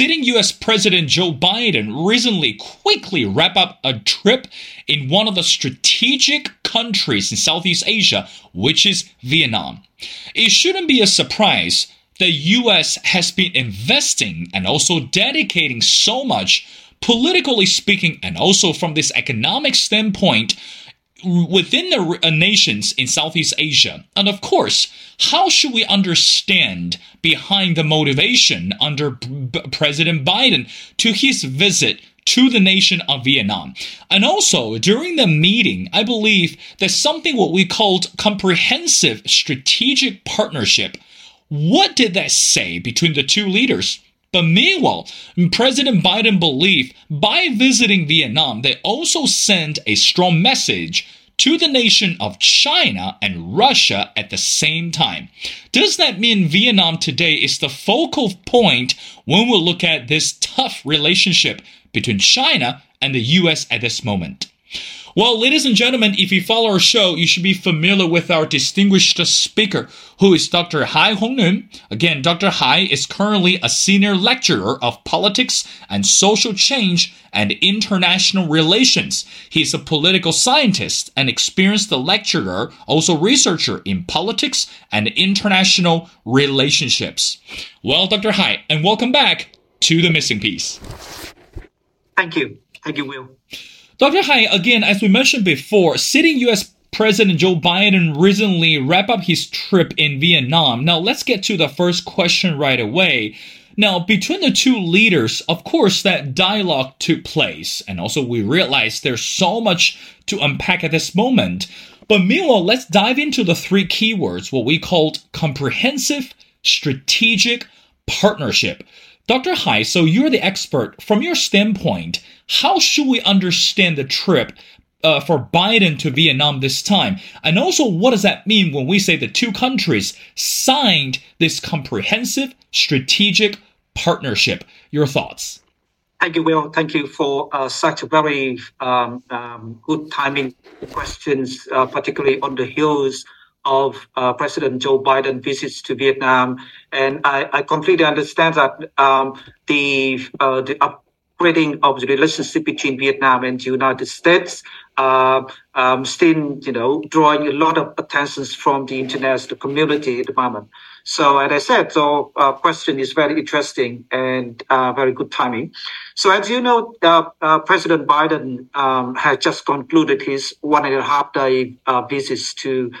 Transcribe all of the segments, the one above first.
sitting US President Joe Biden recently quickly wrapped up a trip in one of the strategic countries in Southeast Asia, which is Vietnam. It shouldn't be a surprise the US has been investing and also dedicating so much, politically speaking, and also from this economic standpoint, within the uh, nations in Southeast Asia. And of course, how should we understand behind the motivation under B- President Biden to his visit to the nation of Vietnam. And also, during the meeting, I believe there's something what we called comprehensive strategic partnership. What did that say between the two leaders? But meanwhile, President Biden believed by visiting Vietnam, they also sent a strong message to the nation of China and Russia at the same time. Does that mean Vietnam today is the focal point when we look at this tough relationship between China and the US at this moment? Well, ladies and gentlemen, if you follow our show, you should be familiar with our distinguished speaker, who is Dr. Hai Hong Again, Dr. Hai is currently a senior lecturer of politics and social change and international relations. He is a political scientist and experienced lecturer, also researcher in politics and international relationships. Well, Dr. Hai, and welcome back to the missing piece. Thank you. Thank you, Will. Dr. Hai, again, as we mentioned before, sitting U.S. President Joe Biden recently wrapped up his trip in Vietnam. Now, let's get to the first question right away. Now, between the two leaders, of course, that dialogue took place, and also we realize there's so much to unpack at this moment. But meanwhile, let's dive into the three keywords, what we called comprehensive, strategic, partnership. Dr. Hai, so you're the expert. From your standpoint, how should we understand the trip uh, for Biden to Vietnam this time? And also, what does that mean when we say the two countries signed this comprehensive strategic partnership? Your thoughts? Thank you, Will. Thank you for uh, such a very um, um, good timing questions, uh, particularly on the heels of uh, President Joe Biden visits to Vietnam. And I, I completely understand that um, the uh, the upgrading of the relationship between Vietnam and the United States, uh, um, still, you know, drawing a lot of attention from the international community at the moment. So, as I said, the uh, question is very interesting and uh, very good timing. So, as you know, uh, uh, President Biden um, has just concluded his one and a half day uh, visits to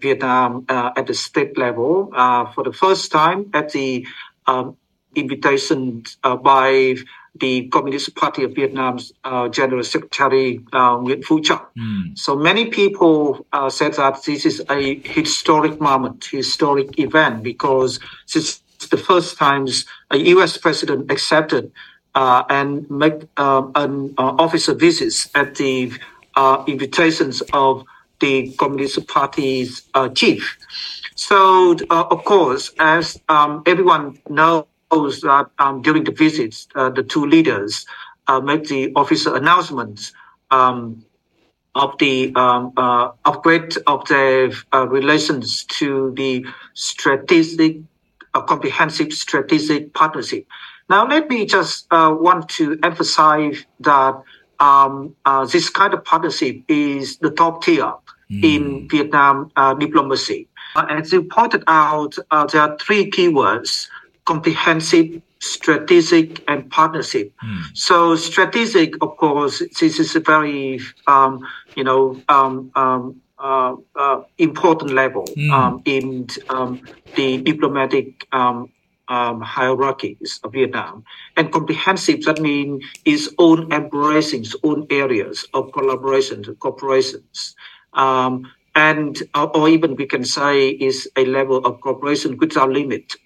Vietnam at the state level for the first time at the um, invitation by the Communist Party of Vietnam's uh, General Secretary uh, Nguyen Phu Trọng. Mm. So many people uh, said that this is a historic moment, historic event, because this is the first time a U.S. president accepted uh, and make um, an uh, officer visits at the uh, invitations of the Communist Party's chief. So, of course, as um, everyone knows, that um, during the visits, uh, the two leaders uh, made the official announcements um, of the um, uh, upgrade of their uh, relations to the strategic, uh, comprehensive strategic partnership. Now, let me just uh, want to emphasize that um, this kind of partnership is the top tier mm. in Vietnam diplomacy. as you pointed out, there are three keywords comprehensive, strategic, and partnership. Mm. So strategic, of course, this is a very, um, you know, um, um, uh, uh, important level mm. in um, the diplomatic um, hierarchies of Vietnam. And comprehensive, that means its own embracing its own areas of collaboration, cooperations. Um, and or even we can say is a level of cooperation without limit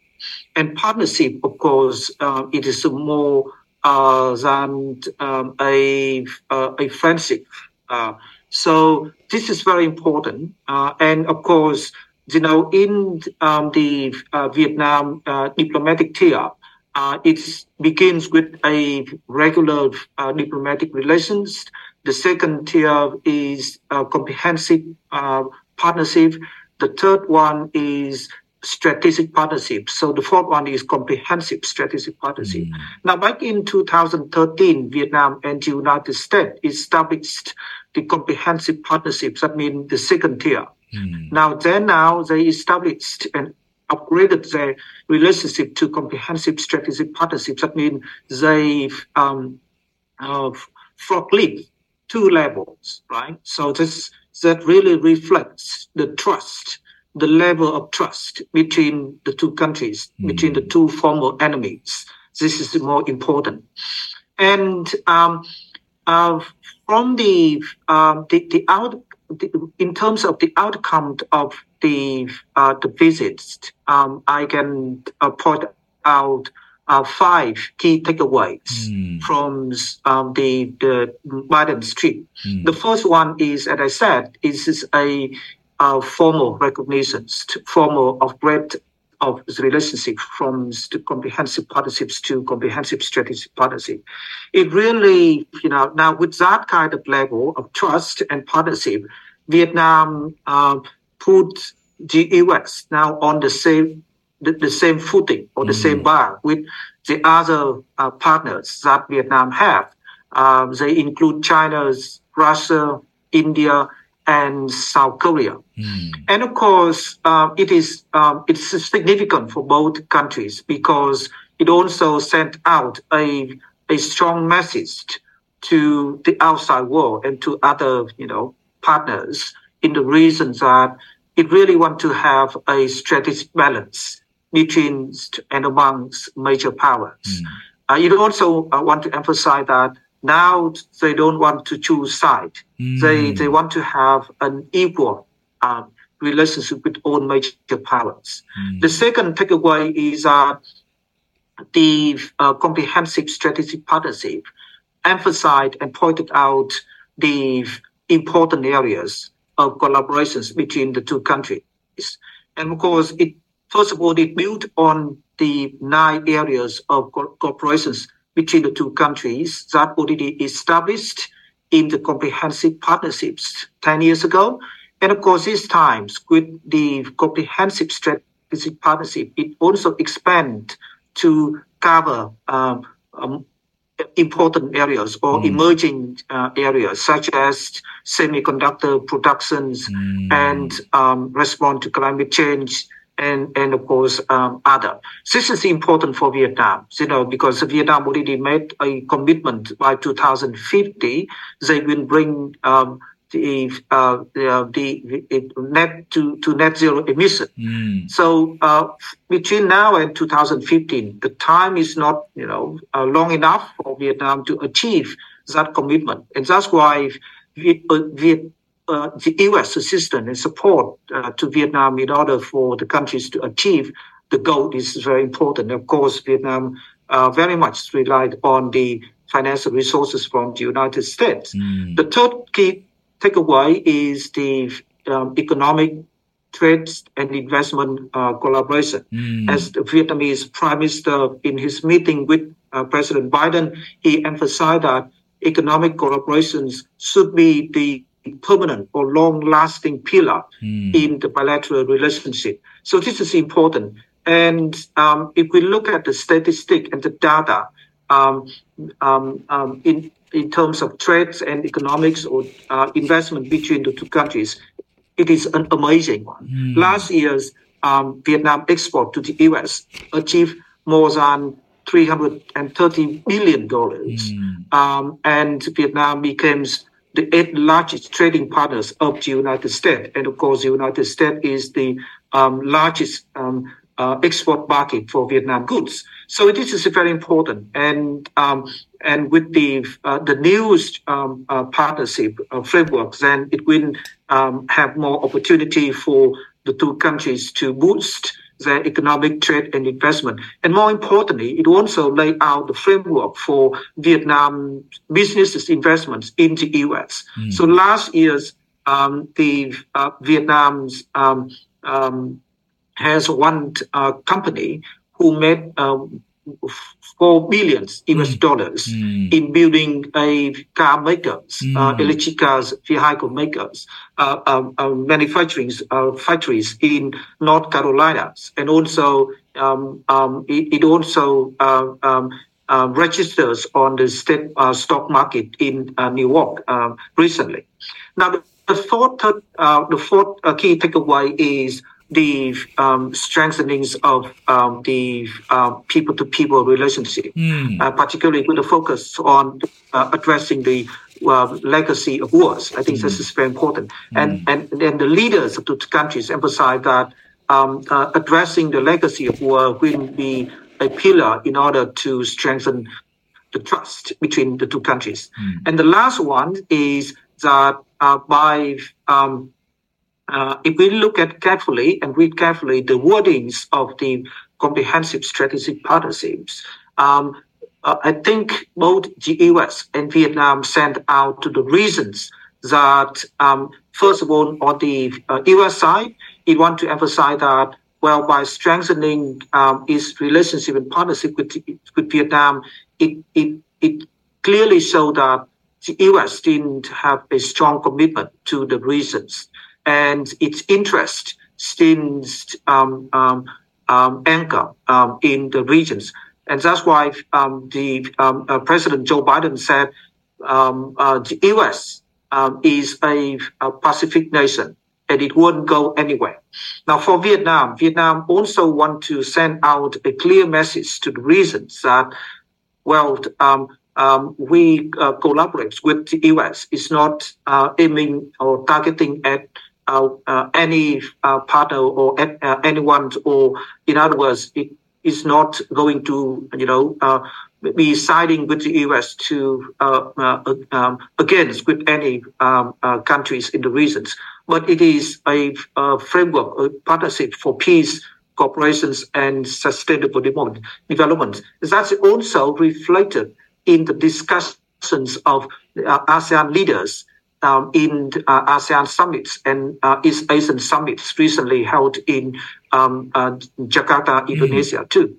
and partnership, of course, uh, it is more uh, than um, a uh, a friendship. Uh, so this is very important. Uh, and of course, you know, in um, the uh, Vietnam diplomatic tier, it begins with a regular diplomatic relations. The second tier is comprehensive partnership. The third one is strategic partnership. So the fourth one is comprehensive strategic partnership. Mm. Now, back in 2013, Vietnam and the United States established the comprehensive partnerships. That means the second tier. Mm. Now, then now they established and upgraded their relationship to comprehensive strategic partnerships. That means they um, uh, forklift two levels, right? So this that really reflects the trust the level of trust between the two countries, mm. between the two former enemies. This is more important. And um, uh, from the, uh, the, the out, the, in terms of the outcome of the uh, the visits, um, I can uh, point out uh, five key takeaways mm. from um, the the Biden trip. Mm. The first one is, as I said, is a uh, formal recognition, formal of breadth of the relationship from the comprehensive partnerships to comprehensive strategic partnership. It really, you know, now with that kind of level of trust and partnership, Vietnam uh, put the US now on the same the, the same footing or the mm. same bar with the other uh, partners that Vietnam have. Um, they include China's, Russia, India, and South Korea. Mm. And of course, uh, it is um, it's significant for both countries because it also sent out a a strong message to the outside world and to other you know partners in the region that it really want to have a strategic balance between and amongst major powers. Mm. Uh, it also uh, want to emphasize that now they don't want to choose side. Mm. They they want to have an equal um, relationship with all major powers. Mm. The second takeaway is that uh, the uh, comprehensive strategic partnership emphasized and pointed out the important areas of collaborations between the two countries. And of course, it first of all, it built on the nine areas of co- cooperations between the two countries that already established in the comprehensive partnerships 10 years ago. And of course, these times with the comprehensive strategic partnership, it also expand to cover um, um, important areas or mm. emerging uh, areas such as semiconductor productions mm. and um, respond to climate change and, and of course um, other. This is important for Vietnam, you know, because Vietnam already made a commitment by 2050 they will bring um, the, uh, the, the, net to, to net zero emission. Mm. So uh, between now and 2015, the time is not you know uh, long enough for Vietnam to achieve that commitment, and that's why Viet, uh, the U.S. assistance and support uh, to Vietnam in order for the countries to achieve the goal is very important. Of course, Vietnam uh, very much relied on the financial resources from the United States. Mm. The third key takeaway is the um, economic trade and investment uh, collaboration. Mm. As the Vietnamese Prime Minister in his meeting with uh, President Biden, he emphasized that economic collaborations should be the permanent or long lasting pillar mm. in the bilateral relationship. So this is important. And um, if we look at the statistic and the data um, um, um in, in terms of trades and economics or uh, investment between the two countries, it is an amazing one. Mm. Last year's um, Vietnam export to the US achieved more than 330 billion dollars, mm. um, and Vietnam becomes the eight largest trading partners of the United States. And of course, the United States is the um, largest um, uh, export market for Vietnam goods. So this is very important. And um, and with the uh, the new um, uh, partnership uh, framework, then it will um, have more opportunity for the two countries to boost their economic trade and investment. And more importantly, it also laid out the framework for Vietnam businesses investments in the U.S. Mm. So last year's um, the uh, Vietnam's um, um, has one uh, company who made uh, four billions US mm. dollars mm. in building a car makers, mm. uh, electric cars, vehicle makers, uh, um, uh, manufacturing factories in North Carolina, and also um, um, it, it, also um, uh, registers on the state uh, stock market in uh, New York recently. Now, the, the fourth, the fourth key takeaway is the um, strengthenings of um, the people to people relationship, mm. uh, particularly with a focus on uh, addressing the uh, legacy of wars. I think mm. this is very important. Mm. And, and, and the leaders of the two countries emphasize that um, addressing the legacy of war will be a pillar in order to strengthen the trust between the two countries. Mm. And the last one is that uh, by um, uh, if we look at carefully and read carefully the wordings of the comprehensive strategic partnerships, um, uh, I think both the US and Vietnam sent out to the reasons that, um, first of all, on the US uh, side, it want to emphasize that well, by strengthening um, its relationship and partnership with, with Vietnam, it, it, it clearly showed that the U.S. didn't have a strong commitment to the regions, and its interest didn't um, um, um, anchor um, in the regions. And that's why um, the um, uh, President Joe Biden said uh, the U.S. is a, a Pacific nation and it wouldn't go anywhere. Now, for Vietnam, Vietnam also want to send out a clear message to the regions that, well, um, um, we uh, collaborate with the U.S. It's not uh, aiming or targeting at any uh, partner or uh, anyone, or in other words, it is not going to, you know, be siding with the U.S. to um, against with any um, countries in the regions but it is a, a framework, a partnership for peace, cooperations, and sustainable development. That's also reflected in the discussions of uh, ASEAN leaders um, in uh, ASEAN summits and uh, East Asian summits recently held in um, uh, Jakarta, mm-hmm. Indonesia, mm-hmm. too.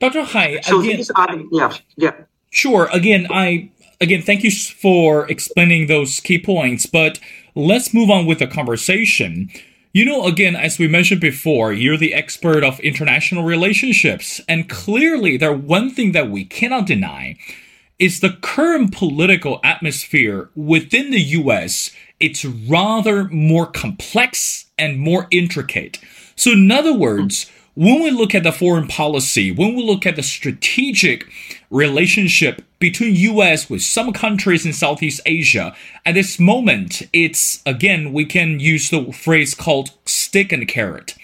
Dr. Hai, so again, are, yeah, yeah. Sure. Again, I again thank you for explaining those key points, but let's move on with the conversation. You know, again, as we mentioned before, you're the expert of international relationships, and clearly, the one thing that we cannot deny is the current political atmosphere within the US. It's rather more complex and more intricate. So, in other words, when we look at the foreign policy, when we look at the strategic relationship between US with some countries in Southeast Asia, at this moment, it's again, we can use the phrase called stick and carrot.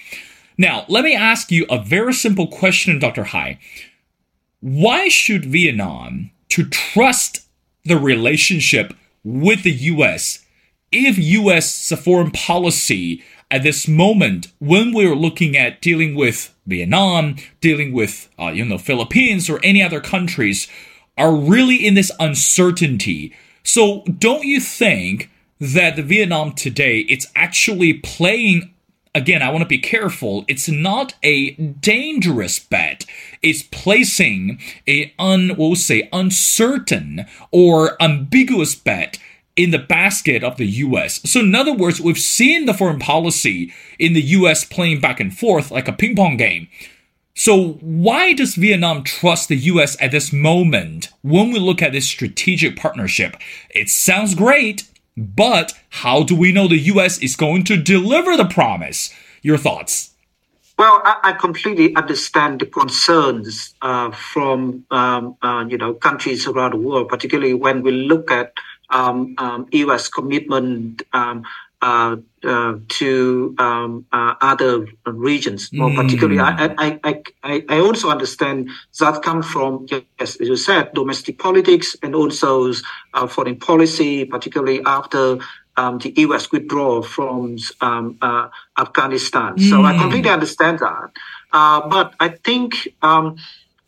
Now, let me ask you a very simple question, Dr. Hai. Why should Vietnam to trust the relationship with the US if US foreign policy at this moment when we're looking at dealing with Vietnam, dealing with uh, you know Philippines or any other countries, are really in this uncertainty. So don't you think that the Vietnam today it's actually playing again, I want to be careful. It's not a dangerous bet. It's placing a un, we'll say, uncertain or ambiguous bet in the basket of the US. So, in other words, we've seen the foreign policy in the US playing back and forth like a ping pong game. So, why does Vietnam trust the US at this moment when we look at this strategic partnership? It sounds great, but how do we know the US is going to deliver the promise? Your thoughts? Well, I, I completely understand the concerns uh, from um, uh, you know countries around the world, particularly when we look at um, um, U.S. commitment um, uh, uh, to um, uh, other regions. More mm. particularly, I, I, I, I also understand that comes from, yes, as you said, domestic politics and also uh, foreign policy, particularly after um, the U.S. withdrawal from um, uh, Afghanistan. Mm. So I mm. completely understand that. Uh, but I think um,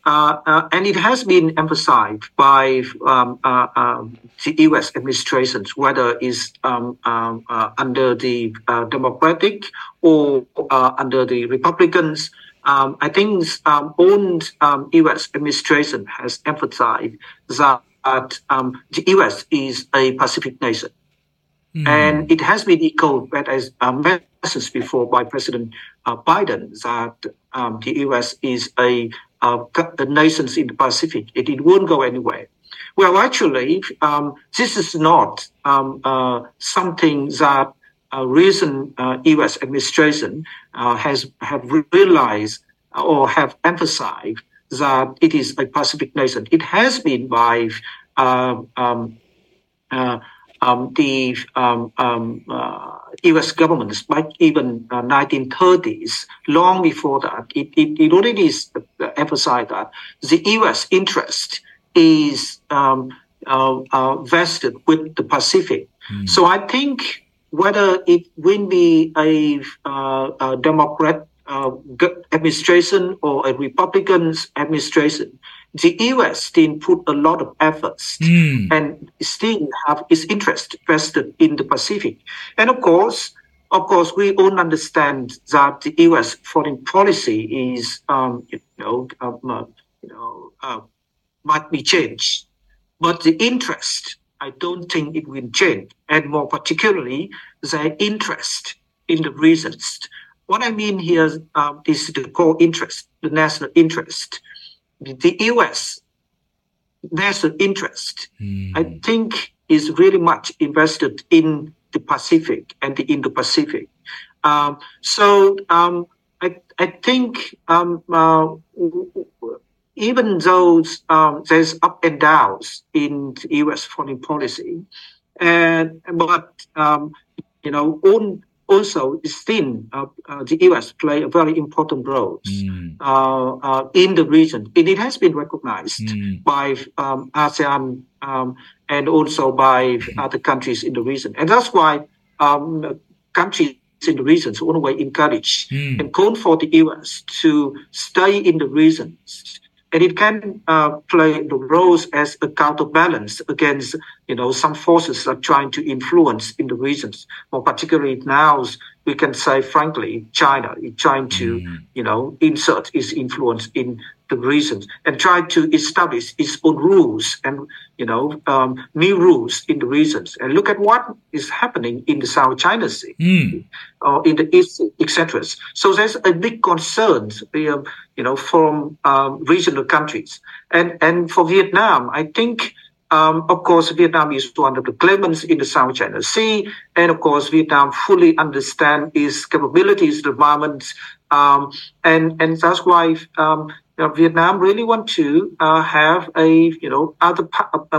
and it has been emphasized by um, uh, um, the U.S. administrations, whether it's um, um uh, under the uh, Democratic or uh, under the Republicans. um, I think um, old um, U.S. administration has emphasized that um, the U.S. is a Pacific nation, mm. and it has been echoed as a message before by President uh, Biden that um, the U.S. is a, uh, a nation in the Pacific. It, it won't go anywhere. Well, actually, um, this is not uh, something that uh, recent uh, U.S. administration uh, has have realized or have emphasized that it is a Pacific nation. It has been by um, um, uh, the um, um, uh, U.S. government, like even uh, 1930s, long before that, it, it, it already is emphasized that the U.S. interest is um, vested with the Pacific. Mm. So I think whether it will be a, uh, a Democrat uh, administration or a Republican administration, the U.S. still put a lot of efforts mm. and still have its interest vested in the Pacific. And of course, of course, we all understand that the U.S. foreign policy is, um, you know, um, uh, you know, uh, might be changed, but the interest I don't think it will change, and more particularly, their interest in the regions. What I mean here um, is the core interest, the national interest. The U.S. national interest, mm. I think, is really much invested in the Pacific and the Indo-Pacific. Um, so um, I, I think um, uh, even though um, there's up and downs in U.S. foreign policy, and but um, you know, on, also still uh, uh, the U.S. play a very important role mm. uh, uh in the region, and it has been recognized mm. by um, ASEAN um, and also by other countries in the region, and that's why um, countries in the regions always encourage mm. and call for the U.S. to stay in the regions and it can uh, play the roles as a counterbalance against you know some forces that are trying to influence in the regions more particularly now we can say frankly china is trying to mm. you know insert its influence in the regions and try to establish its own rules and you know um, new rules in the regions and look at what is happening in the south china sea mm. or in the east etc so there's a big concern um, you know, from um, regional countries. And and for Vietnam, I think, um, of course, Vietnam is one of the claimants in the South China Sea, and of course, Vietnam fully understands its capabilities, requirements, um, and and that's why. Um, know, Vietnam really want to uh, have a you know other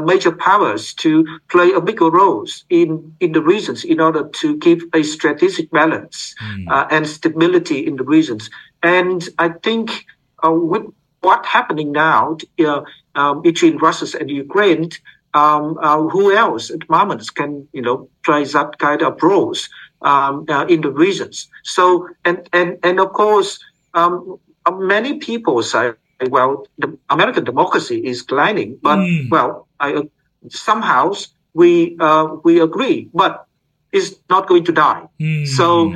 major powers to play a bigger roles in in the regions in order to keep a strategic balance mm. uh, and stability in the regions. And I think uh, with what's happening now uh, um, between Russia and Ukraine, um, uh, who else at the moment can you know play that kind of roles um, uh, in the regions? So and and and of course, um, many people say, well, the American democracy is declining, but mm. well, I, somehow we uh, we agree, but it's not going to die. Mm. So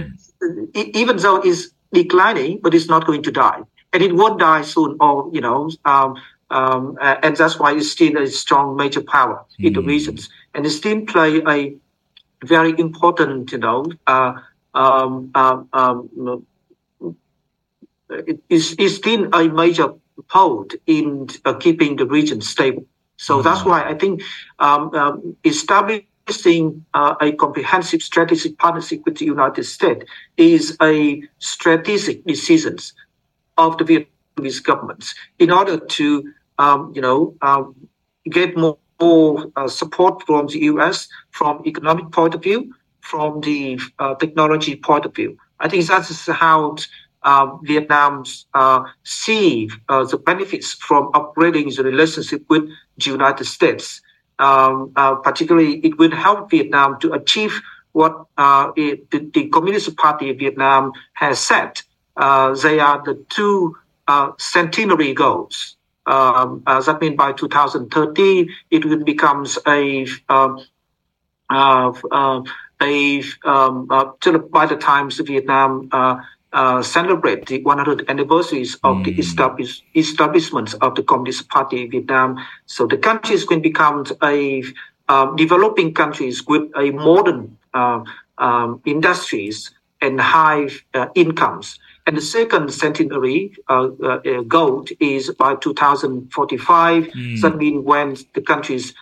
even though it's declining, but it's not going to die, and it won't die soon. Or you know, um, um, and that's why it's still a strong major power mm. in the hmm. regions, and it still play a very important, you know, uh, um, uh, um, it is still a major part in uh, keeping the region stable. So mm. that's why I think um, um, establishing establishing uh, a comprehensive strategic partnership with the United States is a strategic decision of the Vietnamese government in order to, um, you know, um, get more, more uh, support from the U.S. from economic point of view, from the uh, technology point of view. I think that's how uh, Vietnam's uh, see uh, the benefits from upgrading the relationship with the United States um, uh, particularly it will help Vietnam to achieve what uh, it, the, the, Communist Party of Vietnam has set. Uh, they are the two centenary goals. Um, that means by 2030, it will become a um, uh, a um, by the times Vietnam uh, celebrate the 100th anniversaries of mm. the establish, establishment of the Communist Party in Vietnam. So the country is going to become a uh, developing countries with a modern uh, um, industries and high uh, incomes. And the second centenary uh, uh, goal is by 2045. Mm. That means when the countries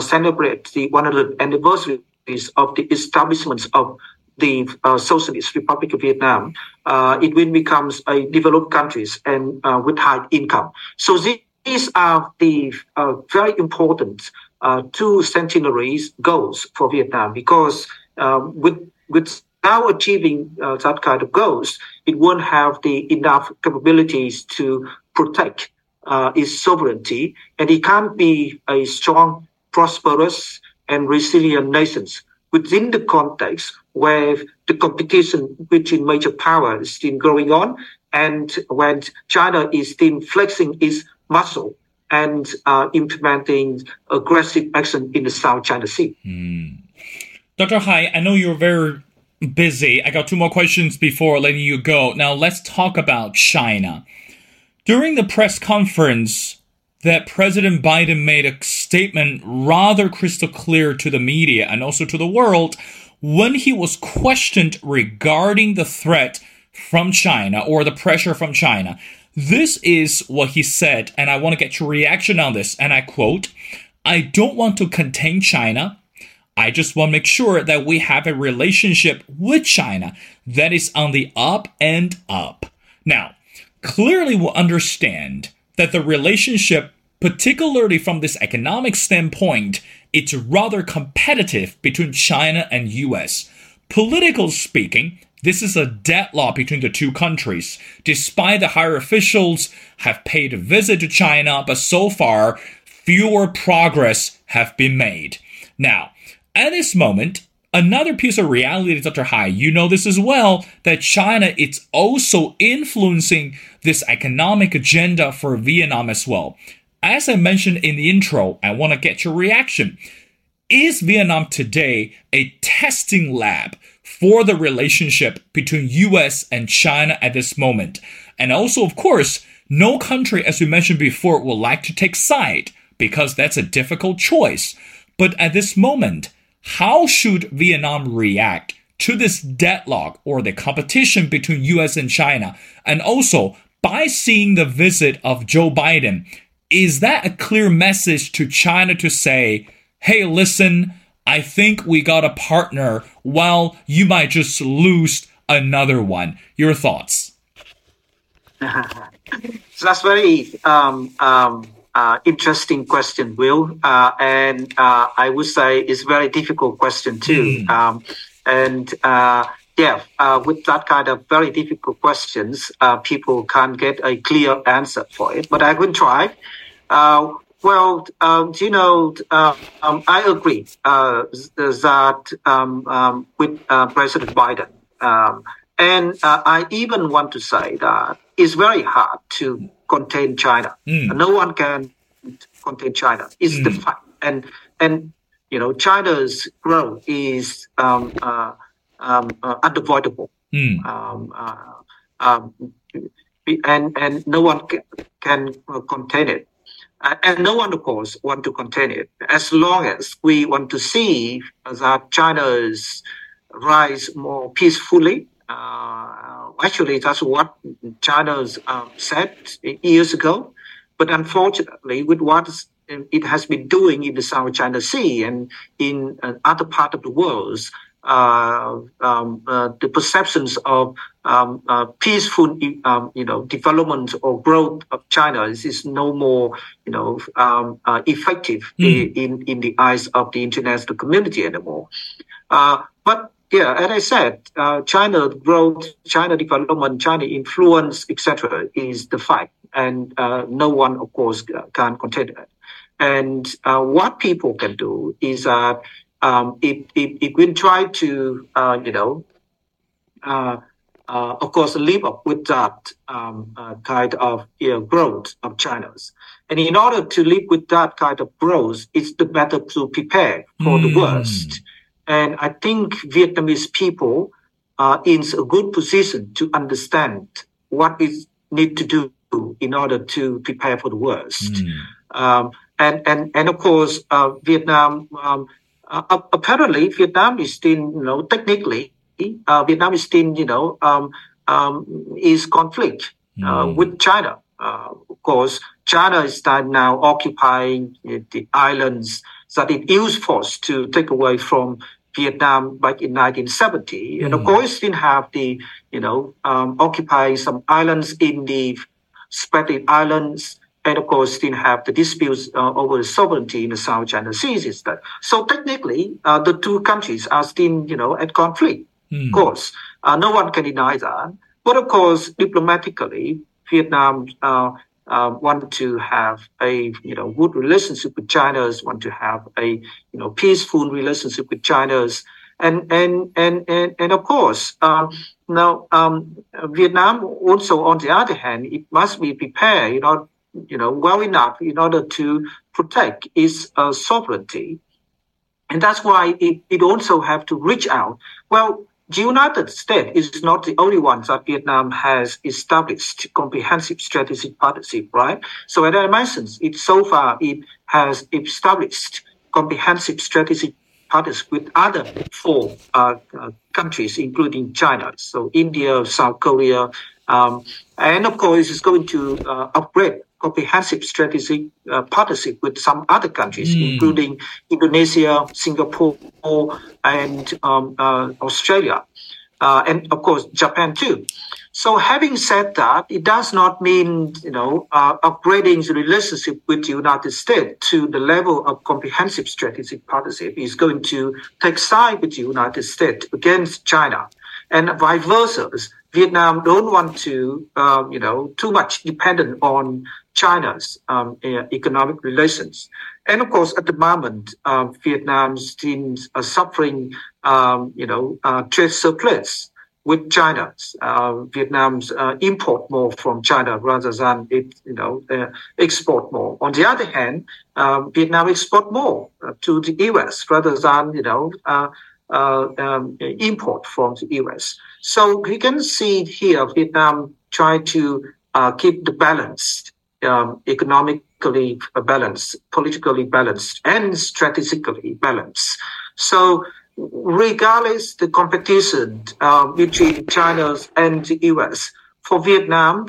celebrate the 100th anniversaries of the establishment of the uh, Socialist Republic of Vietnam, uh, it will become a developed countries and uh, with high income. So these are the uh, very important uh, two centenaries goals for Vietnam because um, with with now achieving uh, that kind of goals, it won't have the enough capabilities to protect its sovereignty, and it can't be a strong, prosperous, and resilient nations within the context where the competition between major powers is still going on and when China is still flexing its muscle and uh, implementing aggressive action in the South China Sea. Mm. Dr. Hai, I know you're very busy. I got two more questions before letting you go. Now let's talk about China. During the press conference that President Biden made a statement rather crystal clear to the media and also to the world when he was questioned regarding the threat from China or the pressure from China. This is what he said, and I want to get your reaction on this. And I quote, I don't want to contain China. I just want to make sure that we have a relationship with China that is on the up and up. Now, clearly we'll understand that the relationship, particularly from this economic standpoint, it's rather competitive between China and US. Political speaking, this is a deadlock between the two countries. Despite the higher officials have paid a visit to China, but so far, fewer progress have been made. Now, at this moment, another piece of reality, Dr. Hai, you know this as well, that China is also influencing this economic agenda for Vietnam as well. As I mentioned in the intro, I want to get your reaction. Is Vietnam today a testing lab for the relationship between US and China at this moment? And also, of course, no country, as we mentioned before, will like to take side because that's a difficult choice. But at this moment, how should Vietnam react to this deadlock or the competition between US and China? And also, by seeing the visit of Joe Biden, is that a clear message to China to say, hey, listen, I think we got a partner while you might just lose another one? Your thoughts? so that's very um, um, uh, interesting question, Will, uh, and uh, I would say it's a very difficult question too. Mm. Um, and uh, yeah, uh, with that kind of very difficult questions, uh, people can't get a clear answer for it. But I will try. well, um, you know, um, I agree that um, um, with President Biden, um, and I even want to say that it's very hard to contain China. Mm. No one can contain China. It's mm. the fact, and and you know China's growth is um, uh, um, uh, unavoidable, mm. um, uh, um, and and no one can, can uh, contain it. And no one, of course, want to contain it. As long as we want to see that China's rise more peacefully, uh, actually, that's what China um, said years ago. But unfortunately, with what it has been doing in the South China Sea and in uh, other part of the world, uh, um, uh, the perceptions of um, uh, peaceful, um, you know, development or growth of China is, is no more, you know, um, uh, effective mm. in in the eyes of the international community anymore. Uh, but yeah, as I said, uh, China growth, China development, China influence, etc., is the fact, and uh, no one, of course, can contest it. And uh, what people can do is that um, if, if, if we try to, uh, you know, uh, of course, live up with that um, kind of you know, growth of China's. And in order to live with that kind of growth, it's the better to prepare for mm. the hmm. worst. And I think Vietnamese people are in a good position to understand what is need to do in order to prepare for the worst. Mm. Um, and, and, and of course, uh, Vietnam, um, uh, apparently Vietnam is still, you know, technically, uh, Vietnam is still, you know, um, um is conflict mm. with China. Uh, of course, China is now occupying the islands that it used force to take away from Vietnam back in 1970. Mm. And of hmm. course, still have the, you know, um, occupy some islands in the Spratly Islands, and of course didn't have the disputes uh, over the sovereignty in the South China Sea. Is that so? Technically, uh, the two countries are still, you know, at conflict. Mm. Of course, uh, no one can deny that. But of course, diplomatically, Vietnam uh, want to have a you know good relationship with China, want to have a you know peaceful relationship with China, and and and and, and of course um, now um, Vietnam also on the other hand it must be prepared you know you know well enough in order to protect its uh, sovereignty, and that's why it, it also have to reach out. Well, the United States is not the only one that Vietnam has established comprehensive strategic partnership, right? So as I mentioned, it so far it has established comprehensive strategic partnership with other four uh, uh, countries, including China, so India, South Korea, um, and of course, it's going to uh, upgrade comprehensive strategic uh, partnership with some other countries, mm. including Indonesia, Singapore, and um, uh, Australia, uh, and of course Japan too. So, having said that, it does not mean you know uh, upgrading the relationship with the United States to the level of comprehensive strategic partnership is going to take side with the United States against China, and vice versa. Vietnam don't want to, um, you know, too much dependent on China's um, economic relations. And of course, at the moment, uh, Vietnam seems uh, suffering, um, you know, uh, trade surplus with China. Uh, Vietnam's uh, import more from China rather than it, you know, uh, export more. On the other hand, um, Vietnam export more to the U.S. rather than, you know, um, import from the U.S. So we can see here Vietnam try to keep the balance um, economically balanced, politically balanced, and strategically balanced. So, regardless the competition uh, between China and the U.S. for Vietnam,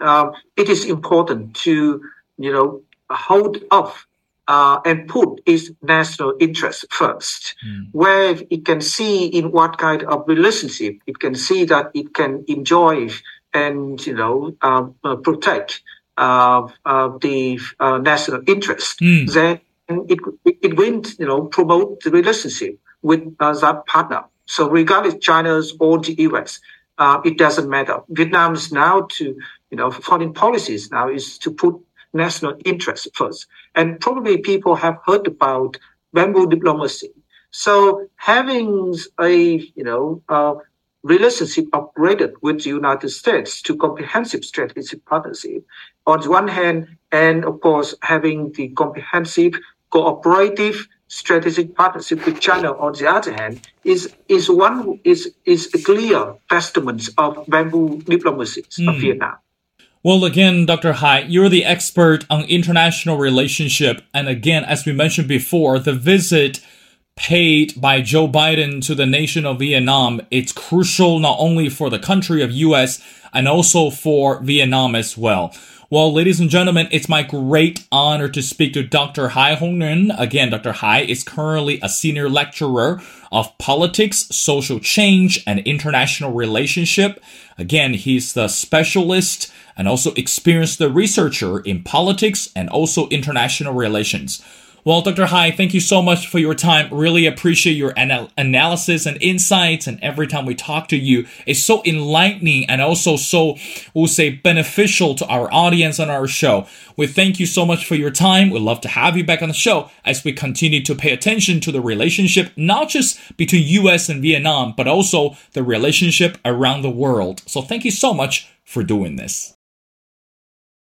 uh, it is important to you know hold off uh, and put its national interest first, mm. where it can see in what kind of relationship it can see that it can enjoy and you know uh, protect of, of the uh, national interest, mm. then it, it will, you know, promote the relationship with uh, that partner. So regardless China's or the US, uh, it doesn't matter. Vietnam's now to, you know, foreign policies now is to put national interest first. And probably people have heard about bamboo diplomacy. So having a, you know, uh, relationship upgraded with the United States to comprehensive strategic partnership on the one hand, and of course, having the comprehensive cooperative strategic partnership with China on the other hand is is one is is a clear testament of bamboo diplomacy mm. of hmm. Vietnam. Well, again, Dr. Hai, you're the expert on international relationship, and again, as we mentioned before, the visit paid by Joe Biden to the nation of Vietnam, it's crucial not only for the country of US and also for Vietnam as well. Well, ladies and gentlemen, it's my great honor to speak to Dr. Hai Hong Nguyen. Again, Dr. Hai is currently a senior lecturer of politics, social change, and international relationship. Again, he's the specialist and also experienced researcher in politics and also international relations. Well, Dr. Hai, thank you so much for your time. Really appreciate your anal- analysis and insights. And every time we talk to you, it's so enlightening and also so, we'll say, beneficial to our audience and our show. We thank you so much for your time. We'd love to have you back on the show as we continue to pay attention to the relationship, not just between US and Vietnam, but also the relationship around the world. So thank you so much for doing this.